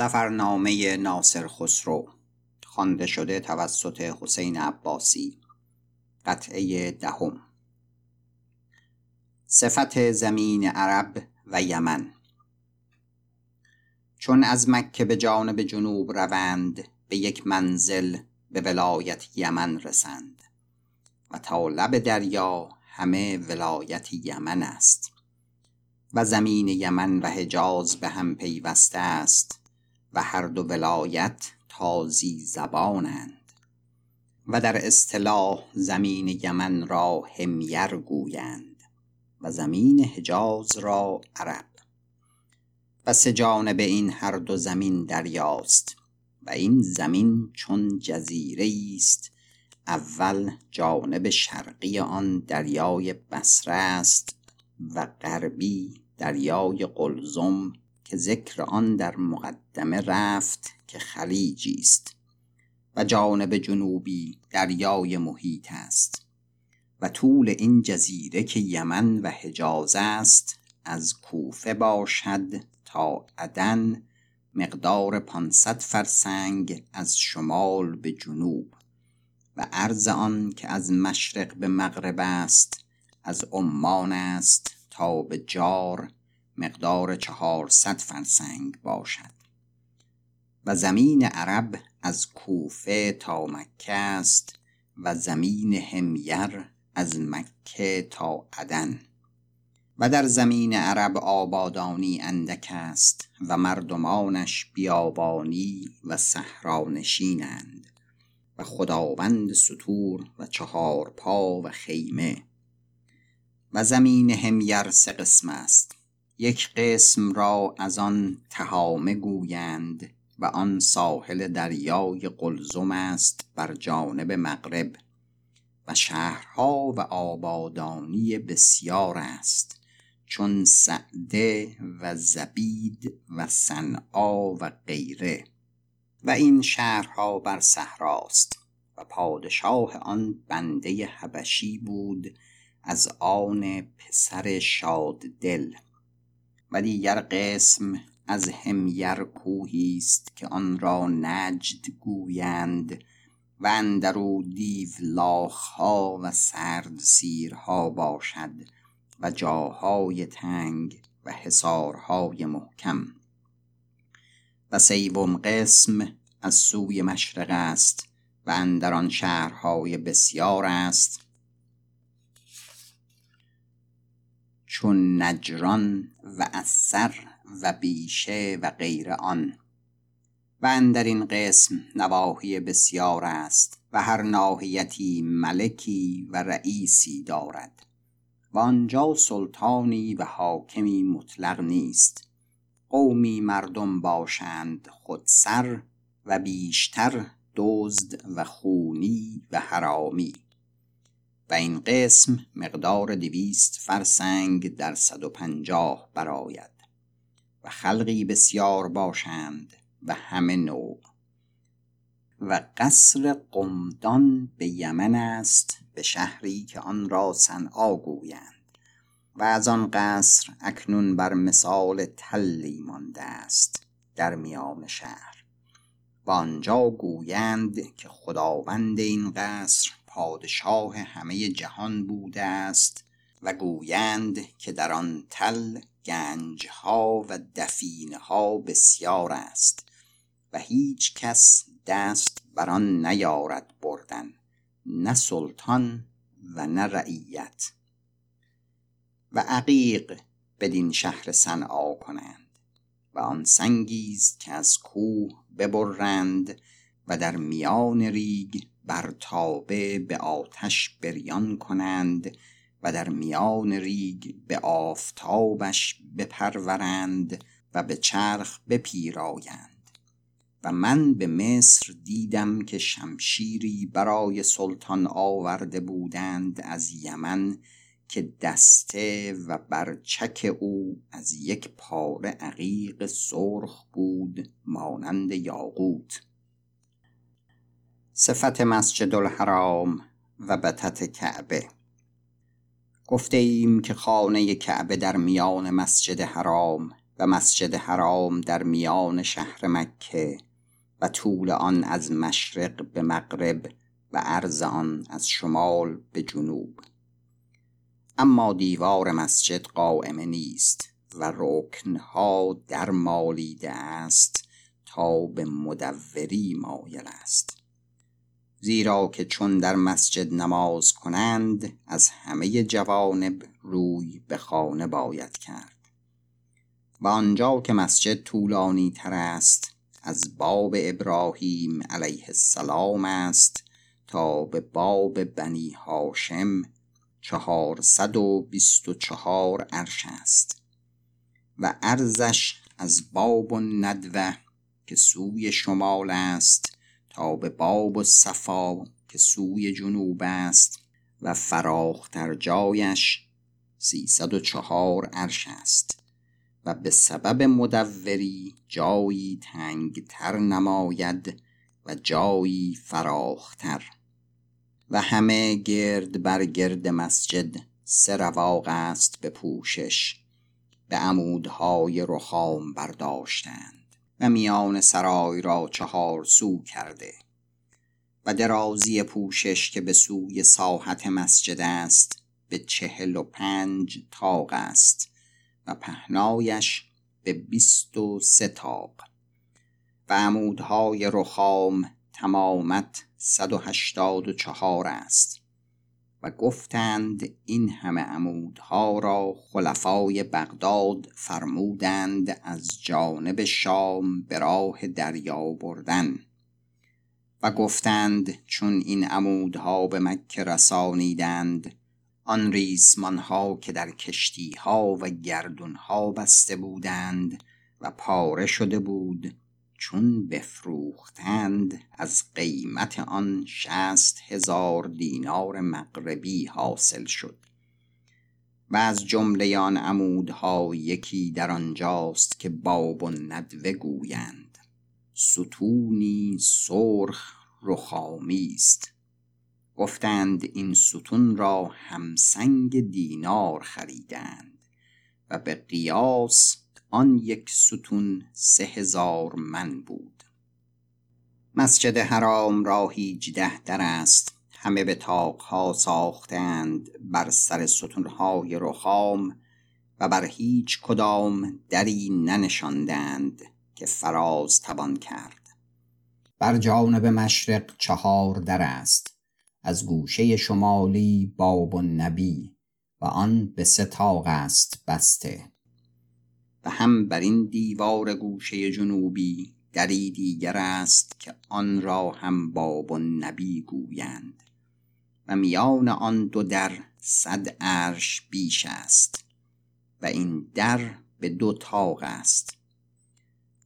سفرنامه ناصر خسرو خوانده شده توسط حسین عباسی. قطعه دهم. صفت زمین عرب و یمن. چون از مکه به جانب جنوب روند به یک منزل به ولایت یمن رسند. و تا لب دریا همه ولایت یمن است. و زمین یمن و حجاز به هم پیوسته است. و هر دو ولایت تازی زبانند و در اصطلاح زمین یمن را همیر گویند و زمین حجاز را عرب. و سه جانب این هر دو زمین دریاست و این زمین چون جزیره است اول جانب شرقی آن دریای بصره است و غربی دریای قلزم که ذکر آن در مقدمه رفت که خلیجی است و جانب جنوبی دریای محیط است و طول این جزیره که یمن و حجاز است از کوفه باشد تا عدن مقدار 500 فرسنگ از شمال به جنوب و عرض آن که از مشرق به مغرب است از عمان است تا به جار مقدار چهارصد فرسنگ باشد. و زمین عرب از کوفه تا مکه است و زمین همیر از مکه تا عدن. و در زمین عرب آبادانی اندک است و مردمانش بیابانی و صحرانشینند. و خداوند سطور و چهار پا و خیمه. و زمین همیر سه قسم است. یک قسم را از آن تهامه گویند و آن ساحل دریای قلزم است بر جانب مغرب و شهرها و آبادانی بسیار است چون سعده و زبید و صنعا و غیره. و این شهرها بر صحراست و پادشاه آن بنده حبشی بود از آن پسر شاد دل و دیگر قسم از همیر کوهی است که آن را نجد گویند و اندرو دیولاخها و سرد سیرها باشد و جاهای تنگ و حصارهای محکم. و سیوم قسم از سوی مشرق است و اندر آن شهرهای بسیار است چون نجران و اثر و بیشه و غیر آن. و اندر این قسم نواحی بسیار است و هر ناحیتی ملکی و رئیسی دارد. و آنجا سلطانی و حاکمی مطلق نیست. قومی مردم باشند خودسر و بیشتر دزد و خونی و حرامی. و این قسم مقدار دویست فرسنگ در صد و پنجاه براید و خلقی بسیار باشند و همه نوع. و قصر قمدان به یمن است به شهری که آن را صنعا گویند. و از آن قصر اکنون بر مثال تلی مانده است در میان شهر. و آنجا گویند که خداوند این قصر پادشاه همه جهان بوده است و گویند که در آن تل گنجها و دفینها بسیار است و هیچ کس دست بر آن نیارد بردن نه سلطان و نه رعیت. و عقیق بدین شهر صنعا کنند و آن سنگیست که از کوه ببرند و در میان ریگ بر تابه به آتش بریان کنند و در میان ریگ به آفتابش بپرورند و به چرخ بپیرایند. و من به مصر دیدم که شمشیری برای سلطان آورده بودند از یمن که دسته و برچک او از یک پاره عقیق سرخ بود مانند یاقوت. صفت مسجد الحرام و بتت کعبه. گفته ایم که خانه کعبه در میان مسجد حرام و مسجد حرام در میان شهر مکه و طول آن از مشرق به مغرب و عرض آن از شمال به جنوب. اما دیوار مسجد قائمه نیست و رکنها در مالیده است تا به مدوری مایل است. زیرا که چون در مسجد نماز کنند از همه جوانب روی به خانه باید کرد. و آنجا که مسجد طولانی تر است از باب ابراهیم علیه السلام است تا به باب بنی هاشم چهارصد و بیست و چهار عرش است. و ارزش از باب و ندوه که سوی شمال است تا به باب و صفا که سوی جنوب است و فراختر جایش سیصد و چهار عرش است و به سبب مدوری جایی تنگتر نماید و جایی فراختر. و همه گرد بر گرد مسجد سه رواق است به پوشش به عمودهای رخام برداشتند. و میان سرای را چهار سو کرده و درازی پوشش که به سوی ساحت مسجد است به چهل و پنج تاق است و پهنایش به بیست و سه تاق و عمودهای رخام تمامت صد و هشتاد و چهار است. و گفتند این همه عمودها را خلفای بغداد فرمودند از جانب شام به راه دریا بردن و گفتند چون این عمودها به مکه رسانیدند آن ریسمانها که در کشتیها و گردونها بسته بودند و پاره شده بود چون بفروختند از قیمت آن شست هزار دینار مغربی حاصل شد. و از جمله آن عمودها یکی در آنجاست که باب و ندوه گویند. ستونی سرخ رخامی است. گفتند این ستون را همسنگ دینار خریدند و به قیاس آن یک ستون سه هزار من بود. مسجد حرام را هیجده در است. همه به تاقها ساختند بر سر ستونهای رخام و بر هیچ کدام دری ننشاندند که فراز توان کرد. بر جانب مشرق چهار در است. از گوشه شمالی باب نبی و آن به سه تاق است بسته. و هم بر این دیوار گوشه جنوبی دری دیگر است که آن را هم باب و نبی گویند و میان آن دو در صد عرش بیش است و این در به دو تاق است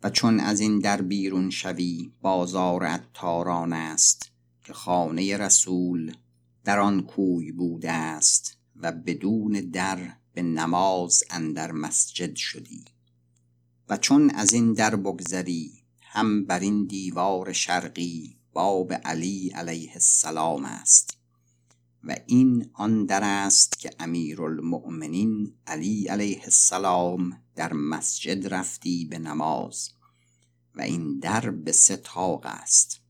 و چون از این در بیرون شوی بازار عطاران است که خانه رسول در آن کوی بوده است و بدون در به نماز اندر مسجد شدی و چون از این در بگذری هم بر این دیوار شرقی باب علی علیه السلام است و این آن در است که امیرالمؤمنین علی علیه السلام در مسجد رفتی به نماز و این در به سه است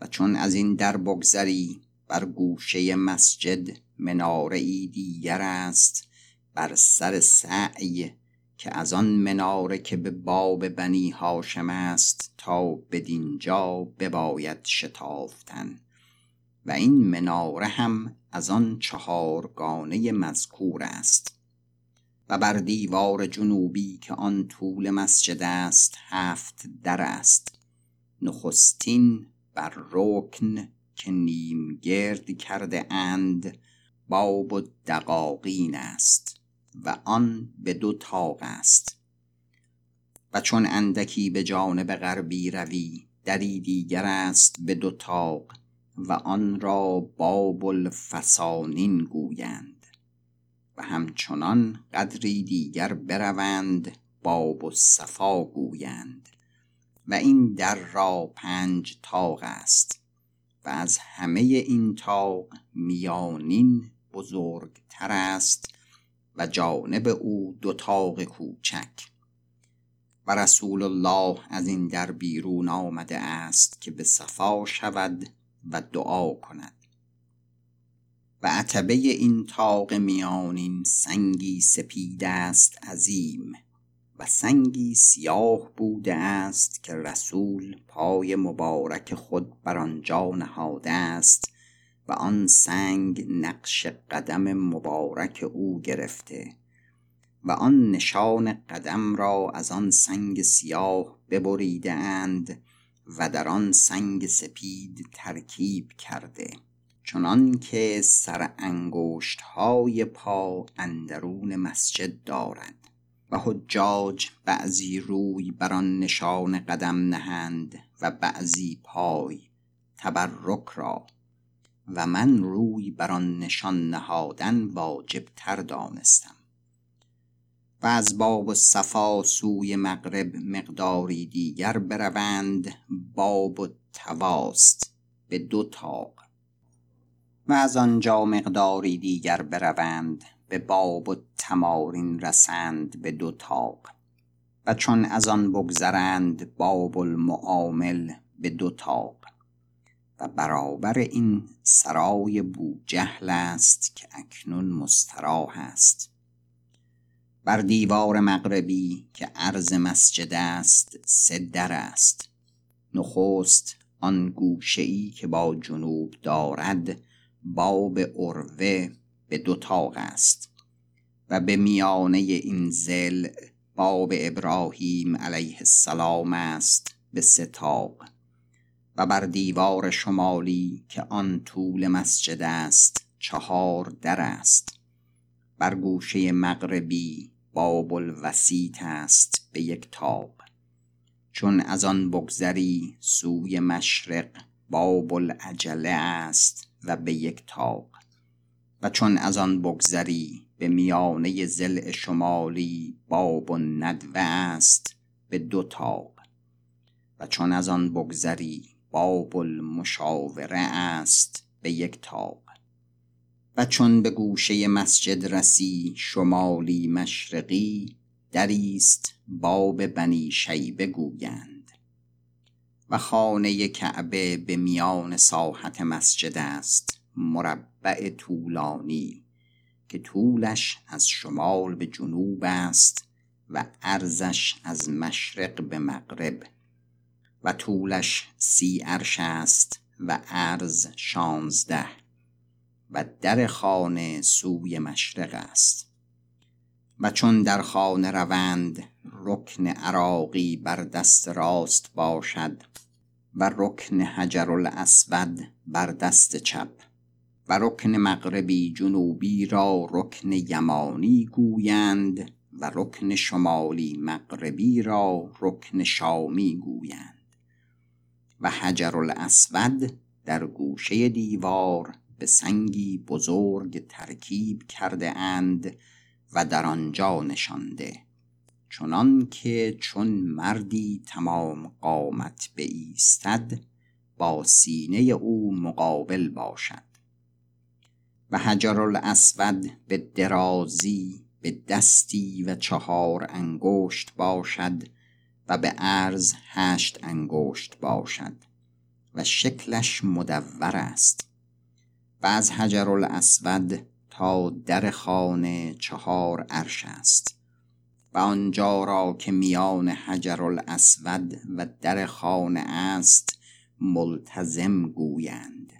و چون از این در بگذری بر گوشه مسجد مناره ای دیگر است بر سر سعی که از آن مناره که به باب بنی هاشم است تا بدینجا بباید شتافتن. و این مناره هم از آن چهارگانه مذکور است. و بر دیوار جنوبی که آن طول مسجد است هفت در است. نخستین بر رکن که نیم گرد کرده اند باب و دقاقین است. و آن به دو تاق است. و چون اندکی به جانب غربی روی دری دیگر است به دو تاق و آن را باب الفسانین گویند. و همچنان قدری دیگر بروند باب الصفا گویند. و این در را پنج تاق است. و از همه این تاق میانین بزرگتر است و جانب او دو تاق کوچک. و رسول الله از این در بیرون آمده است که به صفا شود و دعا کند. و عتبه این تاق میانین سنگی سپید است عظیم و سنگی سیاه بوده است که رسول پای مبارک خود بر آنجا نهاده است و آن سنگ نقش قدم مبارک او گرفته و آن نشان قدم را از آن سنگ سیاه ببریده اند و در آن سنگ سپید ترکیب کرده چنان که سر انگشت های پا اندرون مسجد دارد و حجاج بعضی روی بر آن نشان قدم نهند و بعضی پای تبرک را و من روی بر آن نشان نهادن واجب تر دانستم. و از باب صفا سوی مغرب مقداری دیگر بروند باب و تواست به دو تاق و از آنجا مقداری دیگر بروند به باب و تمارین رسند به دو تاق و چون از آن بگذرند باب المعامل به دو تاق و برابر این سرای بوجهل است که اکنون مستراح است. بر دیوار مغربی که عرض مسجد است سه است. نخست آن گوشه ای که با جنوب دارد باب اروه به دو تاق است. و به میانه این زل باب ابراهیم علیه السلام است به سه تاق و بر دیوار شمالی که آن طول مسجد است چهار در است. بر گوشه مغربی باب الوسیط است به یک تاق چون از آن بگذری سوی مشرق باب العجله است و به یک تاق و چون از آن بگذری به میانه زل شمالی باب الندوه است به دو تاق و چون از آن بگذری باب المشاوره است به یک تاق و چون به گوشه مسجد رسی شمالی مشرقی دریست باب بنی شیبه گویند. و خانه کعبه به میان ساحت مسجد است مربع طولانی که طولش از شمال به جنوب است و عرضش از مشرق به مغرب. و طولش سی عرش است و عرض شانزده و در خانه سوی مشرق است. و چون در خانه روند رکن عراقی بر دست راست باشد و رکن حجر الاسود بر دست چپ و رکن مغربی جنوبی را رکن یمانی گویند و رکن شمالی مغربی را رکن شامی گویند. و حجر الاسود در گوشه دیوار به سنگی بزرگ ترکیب کرده اند و در آنجا نشانده. چنان که چون مردی تمام قامت ایستد با سینه او مقابل باشد. و حجر الاسود به درازی به دستی و چهار انگشت باشد و به عرض هشت انگشت باشد و شکلش مدور است و از حجر الاسود تا در خانه چهار عرش است و آنجا را که میان حجر الاسود و در خانه است ملتزم گویند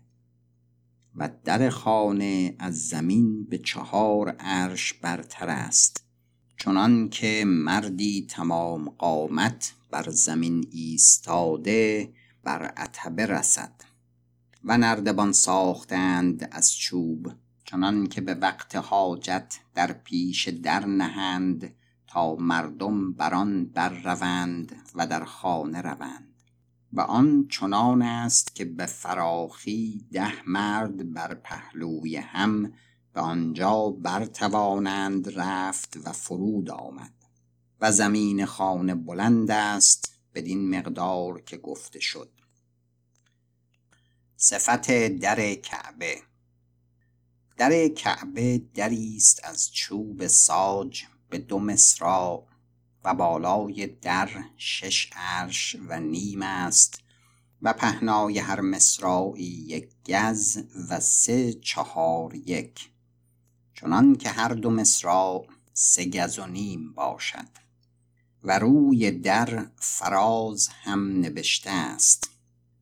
و در خانه از زمین به چهار عرش برتر است چنان که مردی تمام قامت بر زمین ایستاده بر عتبه رسد و نردبان ساختند از چوب چنان که به وقت حاجت در پیش در نهند تا مردم بر آن بر روند و در خانه روند. و آن چنان است که به فراخی ده مرد بر پهلوی هم به آنجا برتوانند رفت و فرود آمد و زمین خانه بلند است بدین مقدار که گفته شد. صفت در کعبه در کعبه دری است از چوب ساج به دو مصرا و بالای در شش عرش و نیم است و پهنای هر مصراعی یک گز و سه چهار یک. چنان که هر دو مصراع سه گز و نیم باشد و روی در فراز هم نبشته است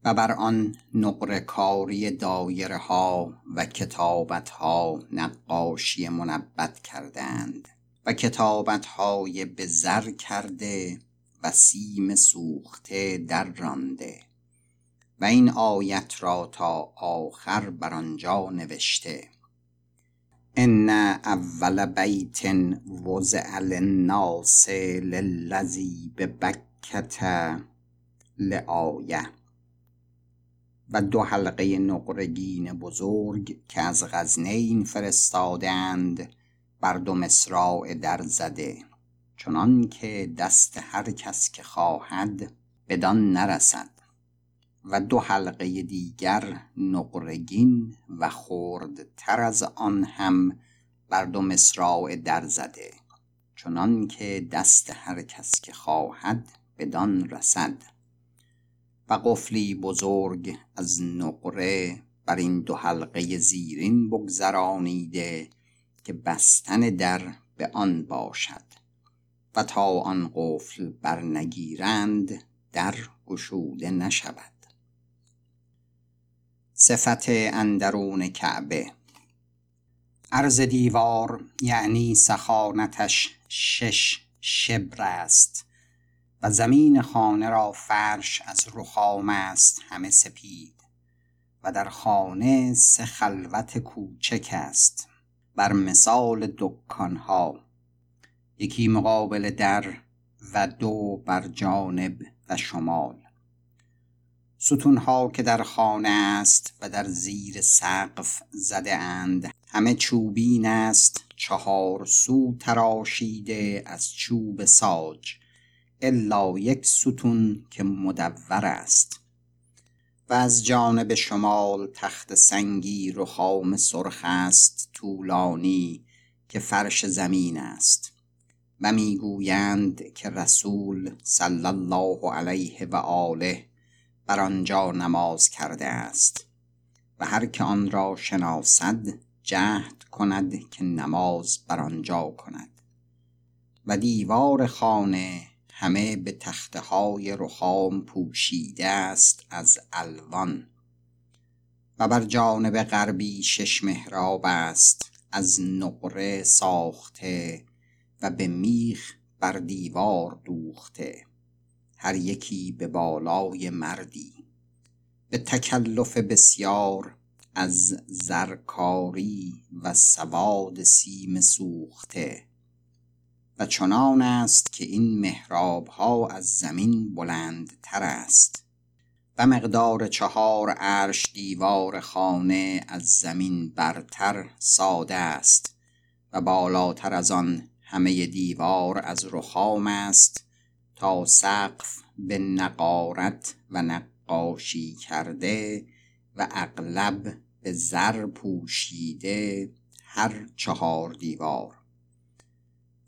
و بر آن نقره کاری دایره ها و کتابت ها نقاشی منبت کردند و کتابت های به زر کرده و سیم سوخته در رانده و این آیت را تا آخر بر آنجا نوشته. ان اول بیت وضع للناس للذی ببکة لآیه. و دو حلقه نقرگین بزرگ که از غزنین فرستادند بر دو مصراع در زده. چنان که دست هر کس که خواهد بدان نرسد. و دو حلقه دیگر نقرگین و خردتر از آن هم بر دو مصراع در زده. چنان که دست هر کس که خواهد بدان رسد. و قفلی بزرگ از نقره بر این دو حلقه زیرین بگذرانیده که بستن در به آن باشد. و تا آن قفل برنگیرند در گشوده نشود. صفت اندرون کعبه. عرض دیوار یعنی سخانتش شش شبر است و زمین خانه را فرش از رخام است همه سپید و در خانه سه خلوت کوچک است بر مثال دکانها. یکی مقابل در و دو بر جانب و شمال. ستونها که در خانه است و در زیر سقف زده اند. همه چوبین است. چهار سو تراشیده از چوب ساج. الا یک ستون که مدور است. و از جانب شمال تخت سنگی رخام سرخ است طولانی که فرش زمین است. و می‌گویند که رسول صلی الله علیه و آله بر آنجا نماز کرده است و هر که آن را شناسد جهد کند که نماز بر آنجا کند و دیوار خانه همه به تخته های رخام پوشیده است از الوان و بر جانب غربی شش محراب است از نقره ساخته و به میخ بر دیوار دوخته. هر یکی به بالای مردی. به تکلف بسیار از زرکاری و سواد سیم سوخته. و چنان است که این محراب ها از زمین بلندتر است. و مقدار چهار عرش دیوار خانه از زمین برتر ساده است. و بالاتر از آن همه دیوار از رخام است. تا سقف به نقارت و نقاشی کرده و اغلب به زر پوشیده هر چهار دیوار.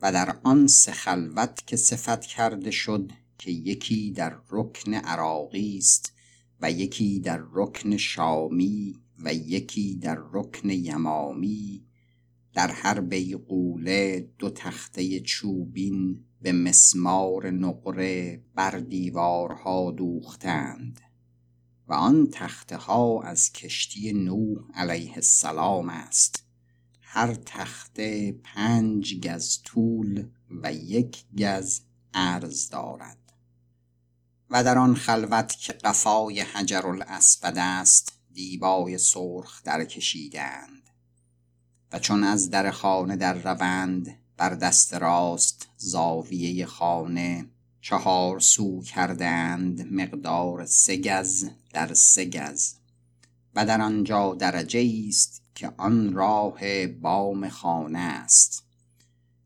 و در آن سه خلوت که صفت کرده شد که یکی در رکن عراقی است و یکی در رکن شامی و یکی در رکن یمامی در هر بیقوله دو تخته چوبین به مسمار نقره بر دیوارها دوختند و آن تخته ها از کشتی نوح علیه السلام است. هر تخته پنج گز طول و یک گز عرض دارد. و در آن خلوت که قفای حجر الاسود است دیبای سرخ در کشیدند و چون از در خانه در روند بر دست راست زاویه خانه چهار سو کردند مقدار سه گز در سه گز و در آنجا درجه است که آن راه بام خانه است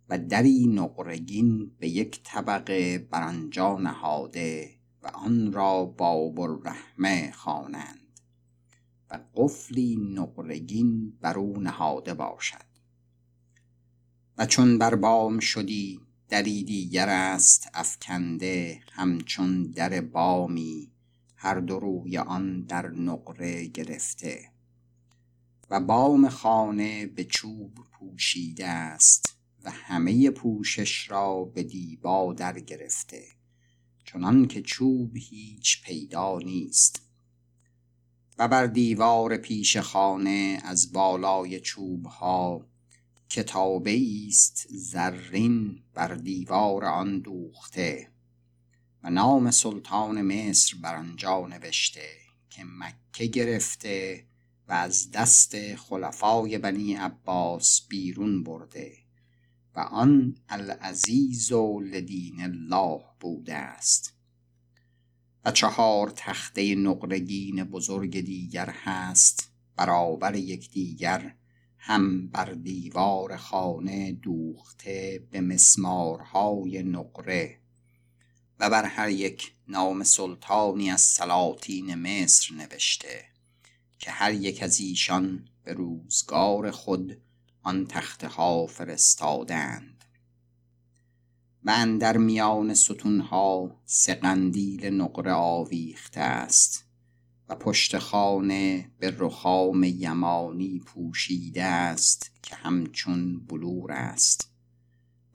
و دری نقرگین به یک طبقه بر آنجا نهاده و آن را باب الرحمه خوانند و قفلی نقرگین بر او نهاده باشد. و چون بر بام شدی دری دیگر است افکنده همچون در بامی هر دو روی آن در نقره گرفته. و بام خانه به چوب پوشیده است و همه پوشش را به دیبا در گرفته چنان که چوب هیچ پیدا نیست. و بر دیوار پیش خانه از بالای چوب ها کتابه است زرین بر دیوار آن دوخته و نام سلطان مصر بر آنجا نوشته که مکه گرفته و از دست خلفای بنی عباس بیرون برده و آن العزیز و لدین الله بوده است. و چهار تخته نقرگین بزرگ دیگر هست برابر یکدیگر هم بر دیوار خانه دوخته به مسمارهای نقره و بر هر یک نام سلطانی از سلاطین مصر نوشته که هر یک از ایشان به روزگار خود آن تخته ها فرستادند. و اندر میان ستونها سه قندیل نقره آویخته است. و پشت خانه به رخام یمانی پوشیده است که همچون بلور است.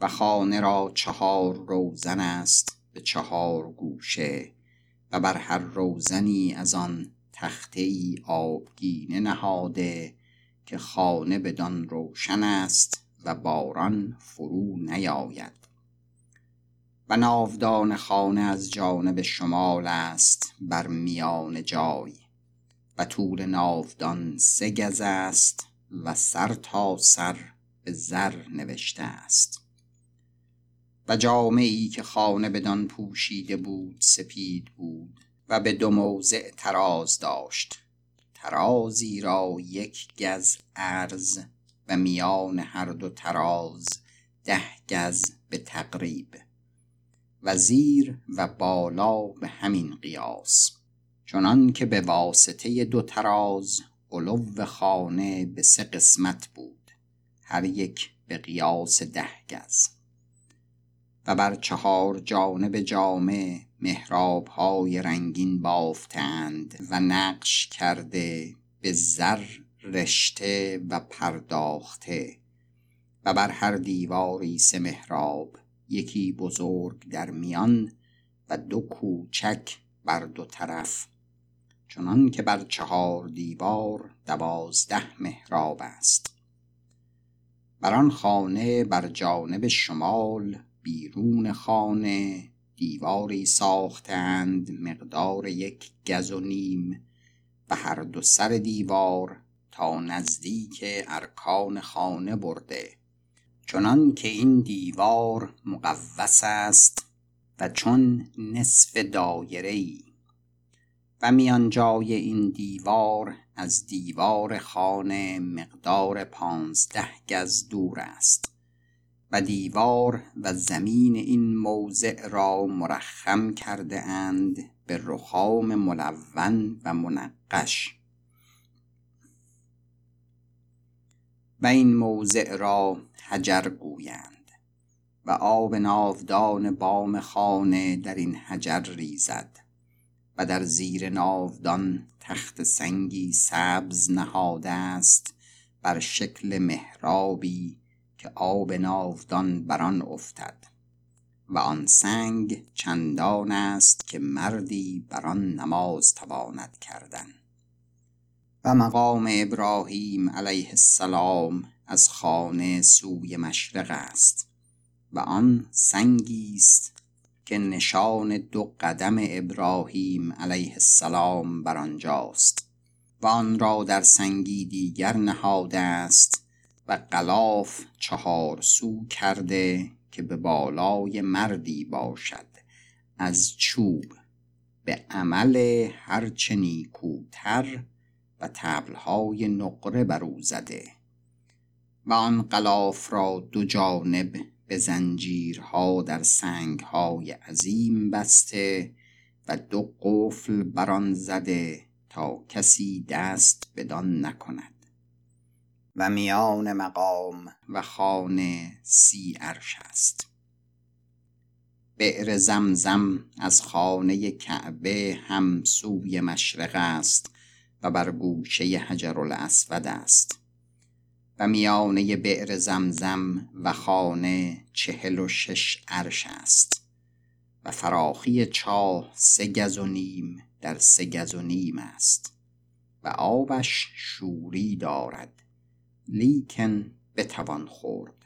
و خانه را چهار روزن است به چهار گوشه و بر هر روزنی از آن تخته ای آبگینه نهاده که خانه بدان روشن است و باران فرو نیاید. و ناودان خانه از جانب شمال است بر میان جای. و طول ناودان سه گز است و سر تا سر به زر نوشته است. و جامعی که خانه بدان پوشیده بود سپید بود و به دو موضع تراز داشت. ترازی را یک گز عرض و میان هر دو تراز ده گز به تقریب. و زیر و بالا به همین قیاس چنان که به واسطه دو تراز علو خانه به سه قسمت بود هر یک به قیاس ده گز. و بر چهار جانب جامع محراب های رنگین بافتند و نقش کرده به زر رشته و پرداخته و بر هر دیواری سه محراب یکی بزرگ در میان و دو کوچک بر دو طرف. چنان که بر چهار دیوار دوازده محراب است. بر آن خانه بر جانب شمال بیرون خانه دیواری ساختند مقدار یک گز و نیم و هر دو سر دیوار تا نزدیک ارکان خانه برده. چنان که این دیوار مقوس است و چون نصف دایره ای. و میان جای این دیوار از دیوار خانه مقدار پانزده گز دور است و دیوار و زمین این موضع را مرخم کرده اند به رخام ملون و منقش. و این موضع را حجر گویند و آب ناودان بام خانه در این حجر ریزد و در زیر ناودان تخت سنگی سبز نهاده است بر شکل محرابی که آب ناودان بر آن افتد و آن سنگ چندان است که مردی بر آن نماز تواند کردن. و مقام ابراهیم علیه السلام از خانه سوی مشرق است و آن سنگی است که نشان دو قدم ابراهیم علیه السلام بر آنجاست و آن را در سنگی دیگر نهاده است و قلاف چهار سو کرده که به بالای مردی باشد از چوب. به عمل هرچه نیکوتر و تبلهای نقره بر او زده و آن قلاف را دو جانب به زنجیرها در سنگهای عظیم بسته و دو قفل بر آن زده تا کسی دست بدان نکند و میان مقام و خانه سی عرش است. بئر زمزم از خانه کعبه هم سوی مشرق است و بر گوشه حجر الاسود است. و میانه بئر زمزم و خانه چهل و شش عرش است. و فراخی چاه سه گز و نیم در سه گز و نیم است. و آبش شوری دارد لیکن بتوان خورد.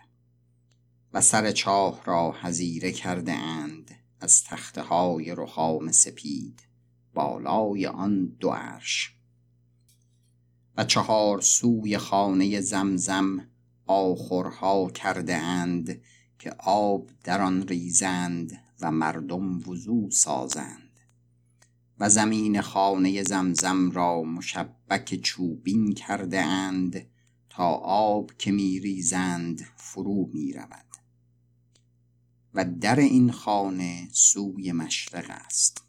و سر چاه را حزیره کرده اند از تخته های رخام سپید بالای آن دو عرش. و چهار سوی خانه زمزم آخرها کرده اند که آب در آن ریزند و مردم وضو سازند. و زمین خانه زمزم را مشبک چوبین کرده اند تا آب که می ریزند فرو می رود. و در این خانه سوی مشرق است.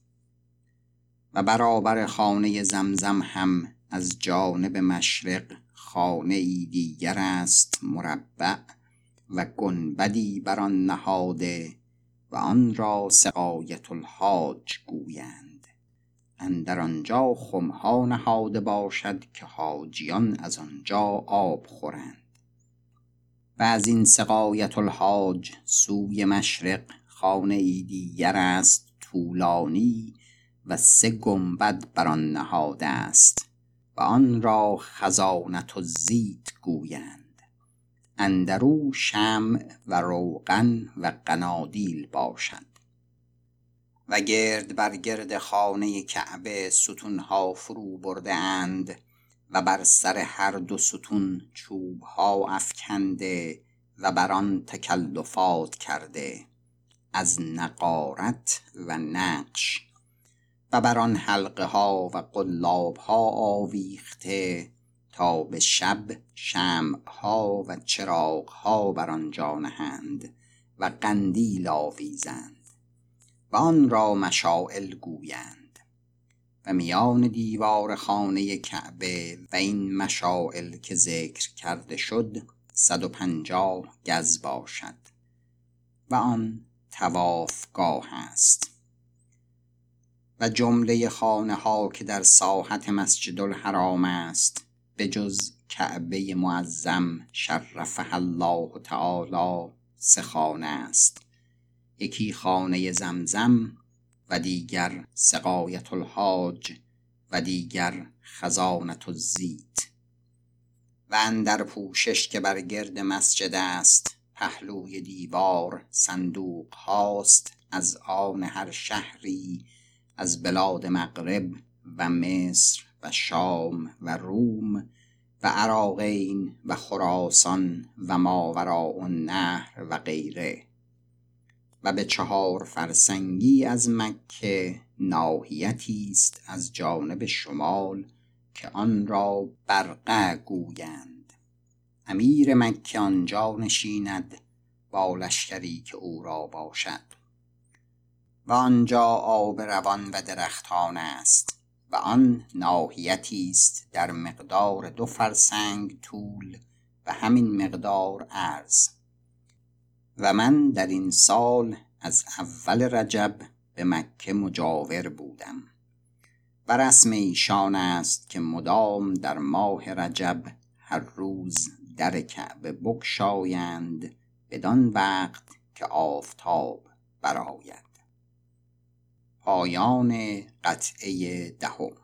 و برابر خانه زمزم هم از جانب مشرق خانه ای دیگر است مربع و گنبدی بر آن نهاده و آن را سقایت الحاج گویند. اندر آنجا خمها نهاده باشد که حاجیان از آنجا آب خورند. و از این سقایت الحاج سوی مشرق خانه ای دیگر است طولانی و سه گنبد بر آن نهاده است. و آن را خزانت و زیت گویند اندرو شمع و روغن و قنادیل باشد. و گرد بر گرد خانه کعبه ستونها فرو برده اند و بر سر هر دو ستون چوبها افکنده و بر آن تکلفات کرده از نقارت و نقش. و بر آن حلقه ها و قلاب ها آویخته تا به شب شمع ها و چراغ ها بر آنجا نهند و قندیل آویزند و آن را مشاعل گویند و میان دیوار خانه کعبه و این مشاعل که ذکر کرده شد صد و پنجاه گز باشد و آن توافگاه است. و جمله خانه ها که در ساحت مسجد الحرام است به جز کعبه معظم شرفه الله تعالی سه خانه است. یکی خانه زمزم و دیگر سقایت الحاج و دیگر خزانت الزیت. و اندر پوشش که بر گرد مسجد است پهلوی دیوار صندوق هاست از آن هر شهری از بلاد مغرب و مصر و شام و روم و عراقین و خراسان و ماوراء النهر و غیره. و به چهار فرسنگی از مکه ناحیتی است از جانب شمال که آن را برقه گویند. امیر مکه آنجا نشیند با لشکری که او را باشد. و آنجا آب روان و درختان است و آن ناحیتی است در مقدار دو فرسنگ طول و همین مقدار عرض. و من در این سال از اول رجب به مکه مجاور بودم. و رسم ایشان است که مدام در ماه رجب هر روز در کعبه بگشایند بدان وقت که آفتاب برآید. پایان قطعه دهم.